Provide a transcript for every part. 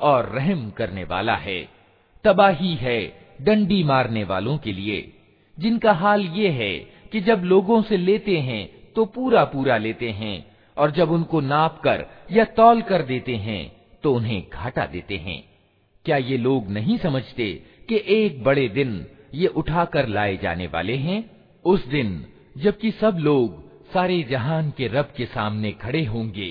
और रहम करने वाला है। तबाही है डंडी मारने वालों के लिए। जिनका हाल ये है कि जब लोगों से लेते हैं तो पूरा पूरा लेते हैं, और जब उनको नाप कर या तौल कर देते हैं तो उन्हें घाटा देते हैं। क्या ये लोग नहीं समझते कि एक बड़े दिन ये उठाकर लाए जाने वाले हैं? उस दिन जबकि सब लोग सारे जहान के रब के सामने खड़े होंगे।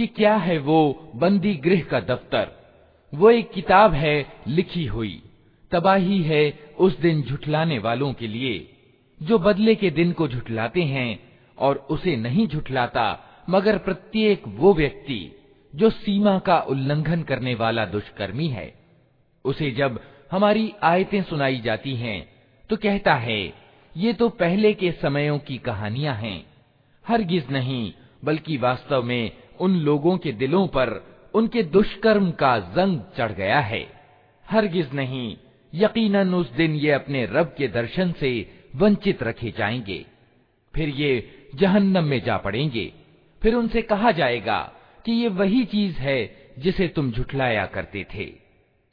कि क्या है वो बंदी गृह का दफ्तर? वो एक किताब है, लिखी हुई। तबाही है उस दिन झुठलाने वालों के लिए। जो बदले के दिन को झुठलाते हैं और उसे नहीं झुठलाता, मगर प्रत्येक वो व्यक्ति जो सीमा का उल्लंघन करने वाला दुष्कर्मी है, उसे जब हमारी आयतें सुनाई जाती हैं तो कहता है, ये तो पहले के समयों की कहानियाँ हैं। हरगिज नहीं, बल्कि वास्तव में उन लोगों के दिलों पर उनके दुष्कर्म का जंग चढ़ गया है हरगिज नहीं यकीनन उस दिन ये अपने रब के दर्शन से वंचित रखे जाएंगे फिर ये जहन्नम में जा पड़ेंगे फिर उनसे कहा जाएगा कि ये वही चीज है जिसे तुम झुठलाया करते थे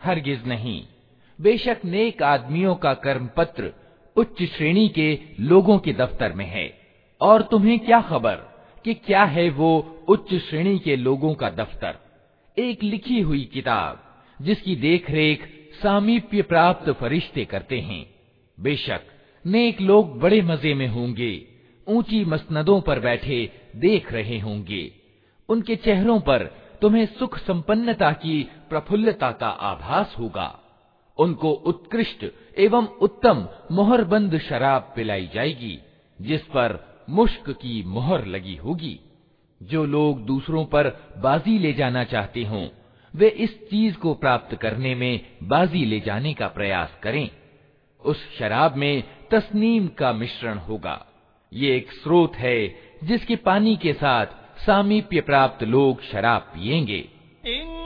हरगिज नहीं बेशक नेक आदमियों का कर्म पत्र उच्च श्रेणी के लोगों के दफ्तर में है और तुम्हें क्या खबर कि क्या है वो उच्च श्रेणी के लोगों का दफ्तर एक लिखी हुई किताब जिसकी देखरेख सामीप्य प्राप्त फरिश्ते करते हैं। बेशक, नेक लोग बड़े मज़े में होंगे, ऊँची मसनदों पर बैठे देख रहे होंगे। उनके चेहरों पर तुम्हें सुख संपन्नता की प्रफुल्लता का आभास होगा। उनको उत्कृष्ट एवं उत्तम मोहरबंद शराब पिलाई जाएगी, जिस पर मुश्क की मोहर लगी होगी। जो लोग दूसरों पर बाजी ले जाना चाहते हों वे इस चीज़ को प्राप्त करने में बाजी ले जाने का प्रयास करें। उस शराब में तस्नीम का मिश्रण होगा। ये एक स्रोत है जिसके पानी के साथ सामीप्य प्राप्त लोग शराब पियेंगे। इन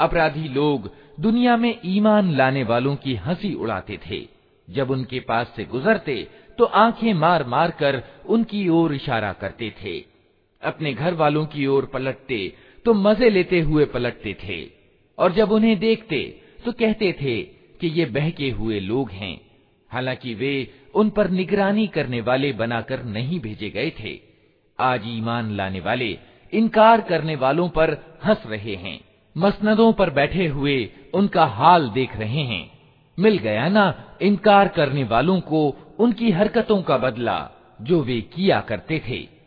अपराधी लोग दुनिया में ईमान लाने वालों की हंसी उड़ाते थे जब उनके पास से गुजरते तो आंखें मार मार कर उनकी ओर इशारा करते थे अपने घर वालों की ओर पलटते तो मज़े लेते हुए पलटते थे। और जब उन्हें देखते तो कहते थे कि ये बहके हुए लोग हैं। हालाँकि वे उन पर निगरानी करने वाले बनाकर नहीं भेजे गए थे। आज ईमान लाने वाले, इनकार करने वालों पर हंस रहे हैं। मसनदों पर बैठे हुए उनका हाल देख रहे हैं। मिल गया ना इनकार करने वालों को उनकी हरकतों का बदला, जो वे किया करते थे।